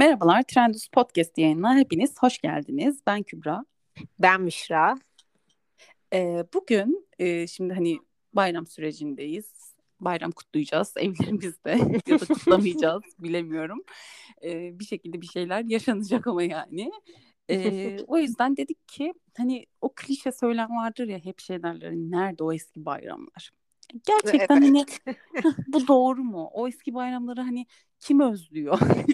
Merhabalar, Trendus Podcast yayınına hepiniz hoş geldiniz. Ben Kübra. Ben Müşra. Ee, bugün e, şimdi hani bayram sürecindeyiz. Bayram kutlayacağız evlerimizde ya da kutlamayacağız bilemiyorum. Ee, bir şekilde bir şeyler yaşanacak ama yani. Ee, o yüzden dedik ki hani o klişe söylem vardır ya hep şey derler nerede o eski bayramlar. Gerçekten evet. hani bu doğru mu? O eski bayramları hani kim özlüyor?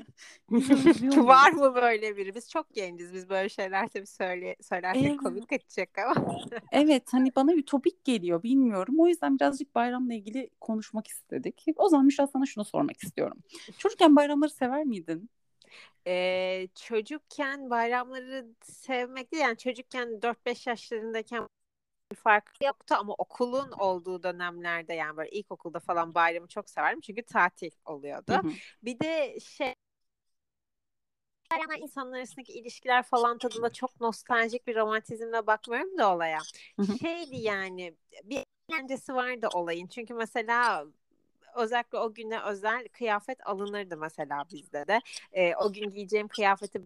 Var mı böyle biri? Biz çok genciz. Biz böyle şeyler tabii söyle, söylersek evet. komik kaçacak ama. evet hani bana ütopik geliyor bilmiyorum. O yüzden birazcık bayramla ilgili konuşmak istedik. O zaman Müşra sana şunu sormak istiyorum. Çocukken bayramları sever miydin? Ee, çocukken bayramları sevmek değil yani çocukken 4-5 yaşlarındayken bir fark yoktu ama okulun olduğu dönemlerde yani böyle ilkokulda falan bayramı çok severdim çünkü tatil oluyordu. Hı hı. Bir de şey bayramlar insanlar arasındaki ilişkiler falan tadında çok nostaljik bir romantizmle bakmıyorum da olaya. Şeydi yani bir eğlencesi vardı olayın. Çünkü mesela özellikle o güne özel kıyafet alınırdı mesela bizde de. Ee, o gün giyeceğim kıyafeti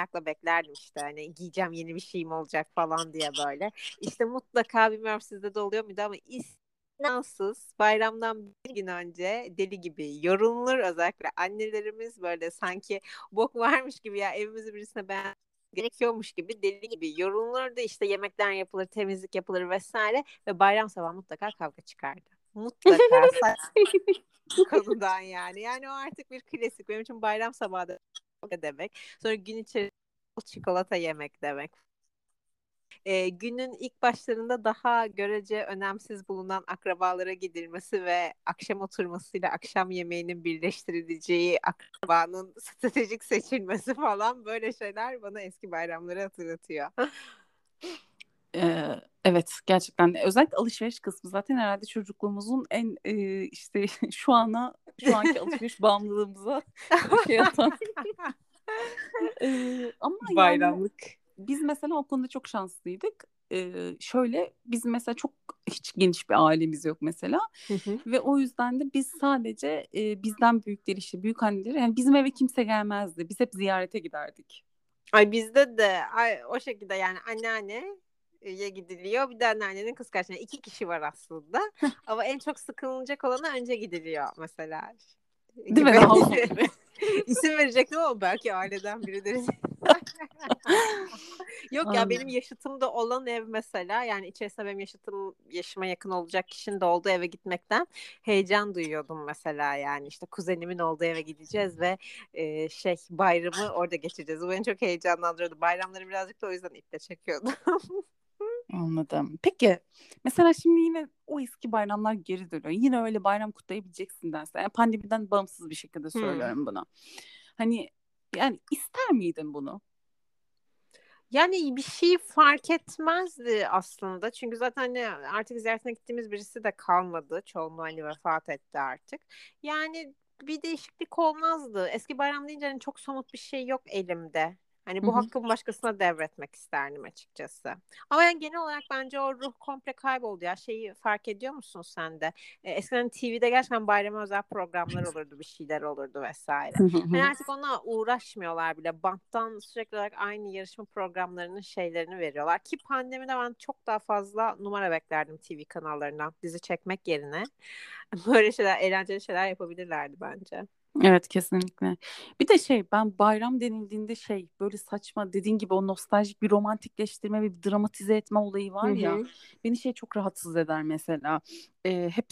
merakla beklerdim işte hani giyeceğim yeni bir şeyim olacak falan diye böyle. İşte mutlaka bilmiyorum sizde de oluyor muydu ama istisnasız bayramdan bir gün önce deli gibi yorulur özellikle annelerimiz böyle sanki bok varmış gibi ya evimizi birisine ben gerekiyormuş gibi deli gibi yorulurdu işte yemekler yapılır temizlik yapılır vesaire ve bayram sabahı mutlaka kavga çıkardı. Mutlaka konudan yani. Yani o artık bir klasik. Benim için bayram sabahı da demek. Sonra gün içerisinde çikolata yemek demek. E, günün ilk başlarında daha görece önemsiz bulunan akrabalara gidilmesi ve akşam oturmasıyla akşam yemeğinin birleştirileceği akrabanın stratejik seçilmesi falan böyle şeyler bana eski bayramları hatırlatıyor. Ee, evet gerçekten özellikle alışveriş kısmı zaten herhalde çocukluğumuzun en e, işte şu ana şu anki alışveriş bağımlılığımıza şey atan ee, ama bayramlık. Yani, biz mesela o konuda çok şanslıydık. Ee, şöyle biz mesela çok hiç geniş bir ailemiz yok mesela hı hı. ve o yüzden de biz sadece e, bizden büyükleri işte büyük anneleri yani bizim eve kimse gelmezdi. Biz hep ziyarete giderdik. Ay bizde de ay, o şekilde yani anneanne ye gidiliyor. Bir de anneannenin kız kardeşine. iki kişi var aslında. Ama en çok sıkılacak olana önce gidiliyor mesela. Değil mi? İsim verecektim ama belki aileden biridir. Yok ya benim yaşıtımda olan ev mesela yani içerisinde benim yaşıtım yaşıma yakın olacak kişinin de olduğu eve gitmekten heyecan duyuyordum mesela yani işte kuzenimin olduğu eve gideceğiz ve e, şey bayramı orada geçireceğiz. Bu beni çok heyecanlandırıyordu. Bayramları birazcık da o yüzden iple çekiyordum. Anladım. Peki mesela şimdi yine o eski bayramlar geri dönüyor. Yine öyle bayram kutlayabileceksin derse. Yani pandemiden bağımsız bir şekilde söylüyorum hmm. bunu. Hani yani ister miydin bunu? Yani bir şey fark etmezdi aslında. Çünkü zaten hani artık ziyaretine gittiğimiz birisi de kalmadı. Çoğunluğu hani vefat etti artık. Yani bir değişiklik olmazdı. Eski bayram deyince hani çok somut bir şey yok elimde. Hani bu Hı-hı. hakkımı başkasına devretmek isterdim açıkçası. Ama yani genel olarak bence o ruh komple kayboldu ya. Şeyi fark ediyor musun sen de? E, eskiden TV'de gerçekten bayrama özel programlar olurdu, bir şeyler olurdu vesaire. hani artık ona uğraşmıyorlar bile. Banttan sürekli olarak aynı yarışma programlarının şeylerini veriyorlar. Ki pandemide ben çok daha fazla numara beklerdim TV kanallarından dizi çekmek yerine. Böyle şeyler, eğlenceli şeyler yapabilirlerdi bence. Evet kesinlikle. Bir de şey ben bayram denildiğinde şey böyle saçma dediğin gibi o nostaljik bir romantikleştirme ve bir dramatize etme olayı var ya Hı-hı. beni şey çok rahatsız eder mesela. Ee, hep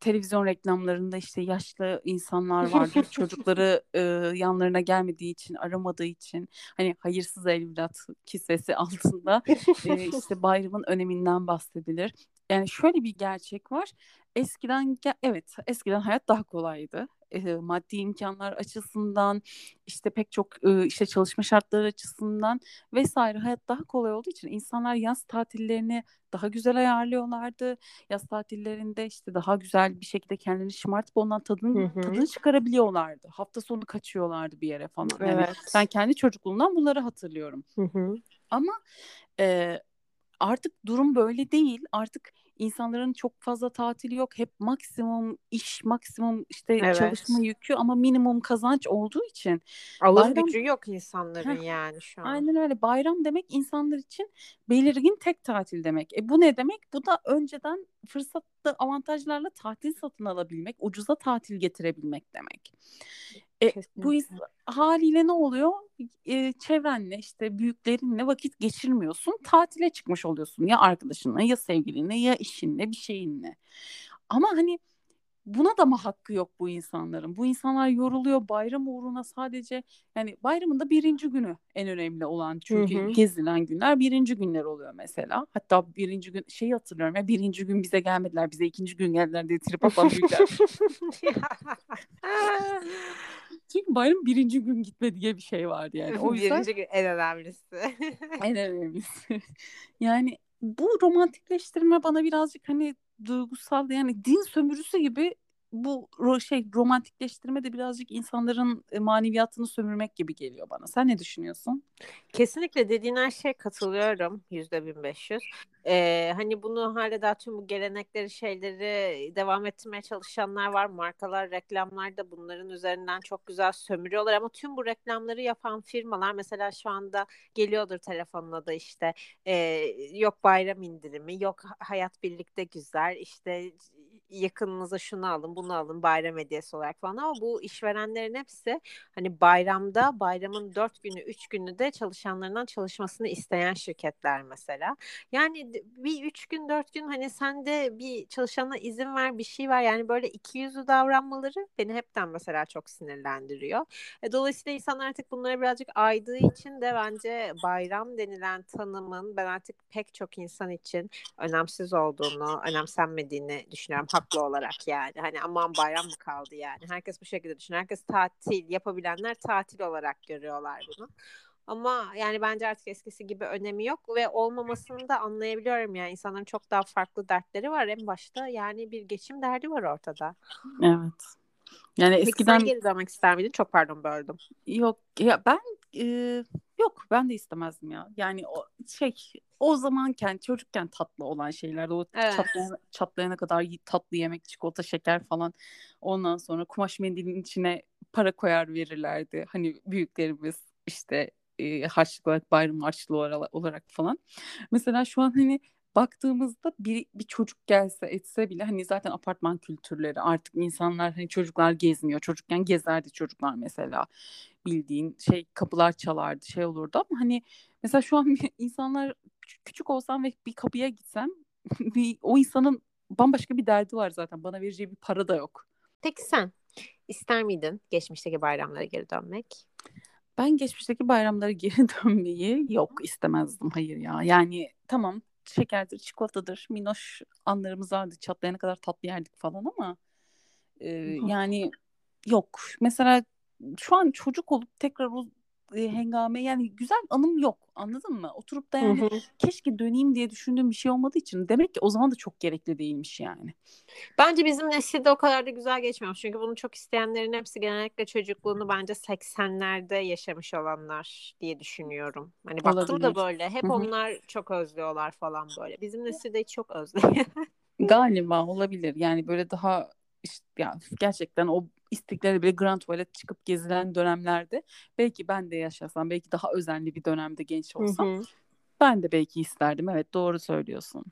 televizyon reklamlarında işte yaşlı insanlar vardır çocukları e, yanlarına gelmediği için aramadığı için hani hayırsız evlat kisvesi altında e, işte bayramın öneminden bahsedilir. Yani şöyle bir gerçek var. Eskiden evet eskiden hayat daha kolaydı e, maddi imkanlar açısından işte pek çok e, işte çalışma şartları açısından vesaire hayat daha kolay olduğu için insanlar yaz tatillerini daha güzel ayarlıyorlardı. Yaz tatillerinde işte daha güzel bir şekilde kendini şımartıp ondan tadını, hı hı. tadını çıkarabiliyorlardı. Hafta sonu kaçıyorlardı bir yere falan. Evet. Yani ben kendi çocukluğumdan bunları hatırlıyorum. Hı hı. Ama e, artık durum böyle değil. Artık insanların çok fazla tatili yok. Hep maksimum iş, maksimum işte evet. çalışma yükü ama minimum kazanç olduğu için. Alım bayram... gücü yok insanların Heh, yani şu an. Aynen öyle. Bayram demek insanlar için belirgin tek tatil demek. E bu ne demek? Bu da önceden fırsatlı avantajlarla tatil satın alabilmek, ucuza tatil getirebilmek demek. E, bu haliyle ne oluyor? E, çevrenle işte büyüklerinle vakit geçirmiyorsun. Tatile çıkmış oluyorsun ya arkadaşınla ya sevgilinle ya işinle bir şeyinle. Ama hani buna da mı hakkı yok bu insanların? Bu insanlar yoruluyor bayram uğruna sadece yani bayramın da birinci günü en önemli olan çünkü hı hı. gezilen günler birinci günler oluyor mesela. Hatta birinci gün şeyi hatırlıyorum ya birinci gün bize gelmediler bize ikinci gün geldiler diye trip atan büyükler. Çünkü bayram birinci gün gitme diye bir şey vardı yani. O yüzden... birinci gün en önemlisi. en önemlisi. Yani bu romantikleştirme bana birazcık hani duygusal yani din sömürüsü gibi bu şey romantikleştirme de birazcık insanların e, maneviyatını sömürmek gibi geliyor bana. Sen ne düşünüyorsun? Kesinlikle dediğin her şeye katılıyorum. Yüzde bin beş yüz. Ee, hani bunu hala daha tüm bu gelenekleri şeyleri devam ettirmeye çalışanlar var. Markalar, reklamlar da bunların üzerinden çok güzel sömürüyorlar ama tüm bu reklamları yapan firmalar mesela şu anda geliyordur telefonuna da işte e, yok bayram indirimi, yok hayat birlikte güzel, işte yakınınıza şunu alın, bunu alın bayram hediyesi olarak falan ama bu işverenlerin hepsi hani bayramda bayramın dört günü, üç günü de çalışanlarından çalışmasını isteyen şirketler mesela. Yani bir üç gün, dört gün hani sen de bir çalışana izin ver, bir şey var. Yani böyle iki yüzlü davranmaları beni hepten mesela çok sinirlendiriyor. E, dolayısıyla insanlar artık bunlara birazcık aydığı için de bence bayram denilen tanımın ben artık pek çok insan için önemsiz olduğunu, önemsenmediğini düşünüyorum haklı olarak yani. Hani aman bayram mı kaldı yani. Herkes bu şekilde düşünüyor. Herkes tatil yapabilenler tatil olarak görüyorlar bunu. Ama yani bence artık eskisi gibi önemi yok ve olmamasını da anlayabiliyorum yani insanların çok daha farklı dertleri var en başta yani bir geçim derdi var ortada. Evet. Yani Peki eskiden sen geri dönmek ister miydin? Çok pardon böldüm. Yok ya ben e, yok ben de istemezdim ya. Yani o şey o zamanken çocukken tatlı olan şeyler o evet. çatlayana, çatlayana kadar tatlı yemek çikolata şeker falan ondan sonra kumaş mendilin içine para koyar verirlerdi. Hani büyüklerimiz işte e, harçlık olarak bayram harçlığı olarak falan. Mesela şu an hani baktığımızda bir, bir çocuk gelse etse bile hani zaten apartman kültürleri artık insanlar hani çocuklar gezmiyor. Çocukken gezerdi çocuklar mesela bildiğin şey kapılar çalardı şey olurdu ama hani mesela şu an insanlar küçük olsam ve bir kapıya gitsem bir, o insanın bambaşka bir derdi var zaten bana vereceği bir para da yok. Peki sen ister miydin geçmişteki bayramlara geri dönmek? Ben geçmişteki bayramlara geri dönmeyi yok istemezdim. Hayır ya. Yani tamam şekerdir, çikolatadır, minoş anlarımız vardı. Çatlayana kadar tatlı yerdik falan ama e, yani yok. Mesela şu an çocuk olup tekrar o e, hengame yani güzel anım yok anladın mı? Oturup da yani hı hı. keşke döneyim diye düşündüğüm bir şey olmadığı için demek ki o zaman da çok gerekli değilmiş yani. Bence bizim nesilde o kadar da güzel geçmiyor. Çünkü bunu çok isteyenlerin hepsi genellikle çocukluğunu bence 80'lerde yaşamış olanlar diye düşünüyorum. Hani baktım Olabilir. da böyle hep hı hı. onlar çok özlüyorlar falan böyle. Bizim nesilde çok özlüyor. Galiba olabilir. Yani böyle daha işte ya gerçekten o istiklalde bile Grand Tuvalet çıkıp gezilen dönemlerde belki ben de yaşasam belki daha özenli bir dönemde genç olsam hı hı. ben de belki isterdim. Evet doğru söylüyorsun.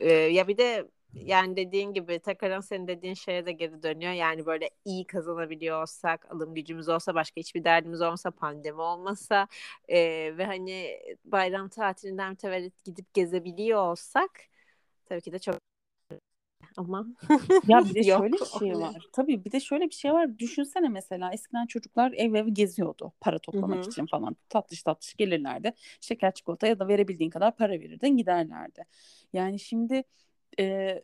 Ee, ya bir de yani dediğin gibi tekrardan senin dediğin şeye de geri dönüyor. Yani böyle iyi kazanabiliyor olsak, alım gücümüz olsa, başka hiçbir derdimiz olmasa, pandemi olmasa e, ve hani bayram tatilinden mütevellit gidip gezebiliyor olsak tabii ki de çok ama ya bir de şöyle bir şey var. Tabii bir de şöyle bir şey var. Düşünsene mesela eskiden çocuklar ev ev geziyordu para toplamak Hı-hı. için falan. Tatlış tatlış gelirlerdi. Şeker çikolata ya da verebildiğin kadar para verirdin giderlerdi. Yani şimdi e,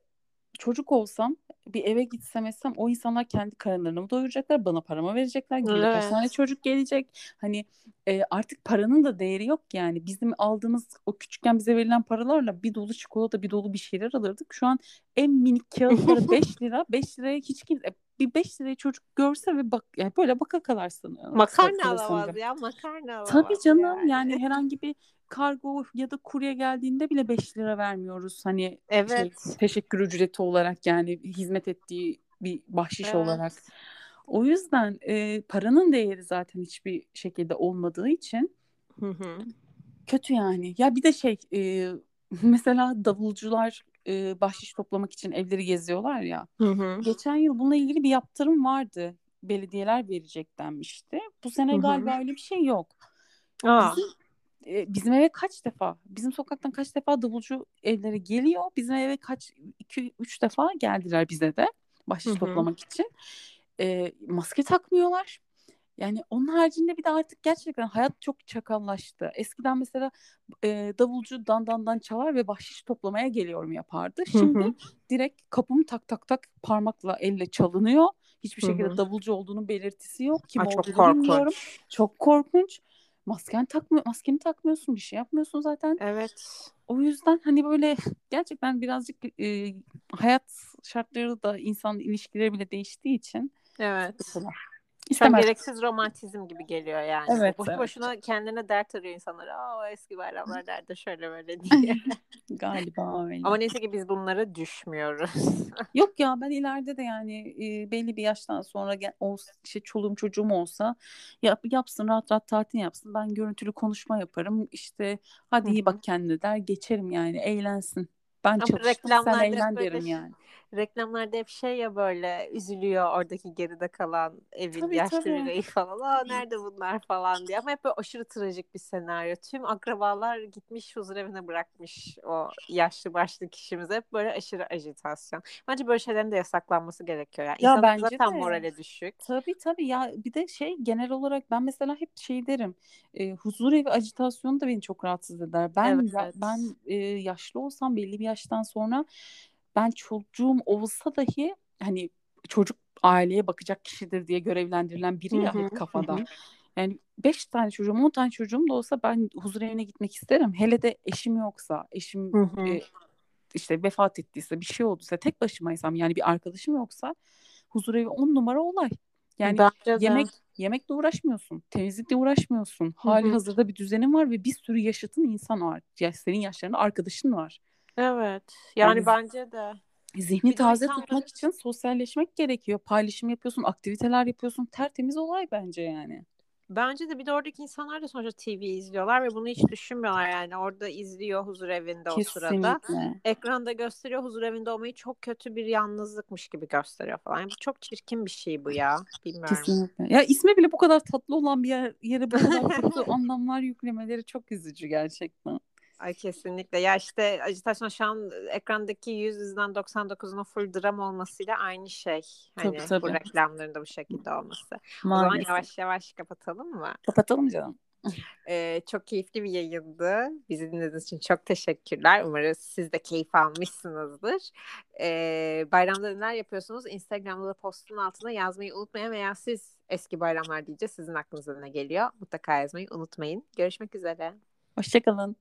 çocuk olsam bir eve gitsem etsem o insanlar kendi karınlarını mı doyuracaklar bana paramı verecekler? Evet. kaç tane çocuk gelecek? Hani e, artık paranın da değeri yok yani. Bizim aldığımız o küçükken bize verilen paralarla bir dolu çikolata bir dolu bir şeyler alırdık. Şu an en minik kağıt para 5 lira. 5 liraya hiç kimse bir 5 liraya çocuk görse ve bak yani böyle baka kalarsın. Makarna alamaz ya makarna alamaz. Tabii canım yani. yani herhangi bir kargo ya da kurye geldiğinde bile 5 lira vermiyoruz. Hani evet. şey, teşekkür ücreti olarak yani hizmet ettiği bir bahşiş evet. olarak. O yüzden e, paranın değeri zaten hiçbir şekilde olmadığı için hı hı. kötü yani. Ya bir de şey e, mesela davulcular e, bahşiş toplamak için evleri geziyorlar ya. Hı hı. Geçen yıl bununla ilgili bir yaptırım vardı. Belediyeler verecek denmişti. Bu sene hı hı. galiba öyle bir şey yok. Aa. Bizim, e, bizim eve kaç defa, bizim sokaktan kaç defa davulcu evleri geliyor. Bizim eve kaç, iki, üç defa geldiler bize de bahşiş hı hı. toplamak için. E, maske takmıyorlar. Yani onun haricinde bir de artık gerçekten hayat çok çakallaştı. Eskiden mesela e, davulcu dandandan çalar ve bahşiş toplamaya geliyorum yapardı. Şimdi hı hı. direkt kapımı tak tak tak parmakla elle çalınıyor. Hiçbir şekilde hı davulcu olduğunun belirtisi yok. Kim Aa, olduğunu çok korkunç. bilmiyorum. Çok korkunç. Masken takmıyor, maskeni takmıyorsun, bir şey yapmıyorsun zaten. Evet. O yüzden hani böyle gerçekten birazcık e, hayat şartları da insan ilişkileri bile değiştiği için. Evet. Mesela İstemez. Çok gereksiz romantizm gibi geliyor yani. Evet, Boş evet. boşuna kendine dert arıyor insanlar. Aa o eski bayramlar nerede şöyle böyle diye. Galiba öyle. Ama neyse ki biz bunlara düşmüyoruz. Yok ya ben ileride de yani e, belli bir yaştan sonra gel, o işte çoluğum çocuğum olsa yap, yapsın rahat rahat tatil yapsın. Ben görüntülü konuşma yaparım. İşte hadi iyi bak kendine der geçerim yani eğlensin. Ben Ama çalıştım sen eğlen derim yani. Reklamlarda hep şey ya böyle üzülüyor oradaki geride kalan evin Tabii, yaşlı tabii. bireyi falan. Aa nerede bunlar falan diye. Ama hep böyle aşırı trajik bir senaryo. Tüm akrabalar gitmiş huzur evine bırakmış o yaşlı başlı kişimize. Hep böyle aşırı ajitasyon. Bence böyle şeylerin de yasaklanması gerekiyor. Yani. Ya İnsanın bence zaten de. morali düşük. Tabii tabii ya bir de şey genel olarak ben mesela hep şey derim e, huzur evi agitasyonu da beni çok rahatsız eder. Ben ya- Evet. ben e, yaşlı olsam belli bir yaştan sonra ben çocuğum olsa dahi hani çocuk aileye bakacak kişidir diye görevlendirilen biri ya hep kafada. hı hı. Yani beş tane çocuğum, on tane çocuğum da olsa ben huzur evine gitmek isterim. Hele de eşim yoksa, eşim Hı hı. e, işte vefat ettiyse, bir şey olduysa, tek başımaysam yani bir arkadaşım yoksa huzur evi on numara olay. Yani Bence de. yemek yemekle uğraşmıyorsun, temizlikle uğraşmıyorsun. Hali hazırda bir düzenin var ve bir sürü yaşıtın insan var. Ya senin yaşlarında arkadaşın var. Evet. Yani Yani- bence de. Zihni de taze insanların- tutmak için sosyalleşmek gerekiyor. Paylaşım yapıyorsun, aktiviteler yapıyorsun. Tertemiz olay bence yani. Bence de bir de oradaki insanlar da sonuçta TV izliyorlar ve bunu hiç düşünmüyorlar yani. Orada izliyor huzur evinde o sırada. Kesinlikle. Ekranda gösteriyor huzur evinde olmayı çok kötü bir yalnızlıkmış gibi gösteriyor falan. Yani bu çok çirkin bir şey bu ya. Bilmiyorum. Kesinlikle. Ya ismi bile bu kadar tatlı olan bir yer, yere bu kadar kötü anlamlar yüklemeleri çok üzücü gerçekten. Ay kesinlikle. Ya işte ajitasyon şu an ekrandaki 100 yüzden 99'unun full dram olmasıyla aynı şey. Hani Tabii, tabii. bu reklamların da bu şekilde olması. O zaman Maalesef. yavaş yavaş kapatalım mı? Kapatalım canım. Ee, çok keyifli bir yayındı. Bizi dinlediğiniz için çok teşekkürler. Umarız siz de keyif almışsınızdır. Ee, bayramda neler yapıyorsunuz? Instagram'da da postun altına yazmayı unutmayın veya siz eski bayramlar deyince sizin aklınıza ne geliyor? Mutlaka yazmayı unutmayın. Görüşmek üzere. Hoşçakalın.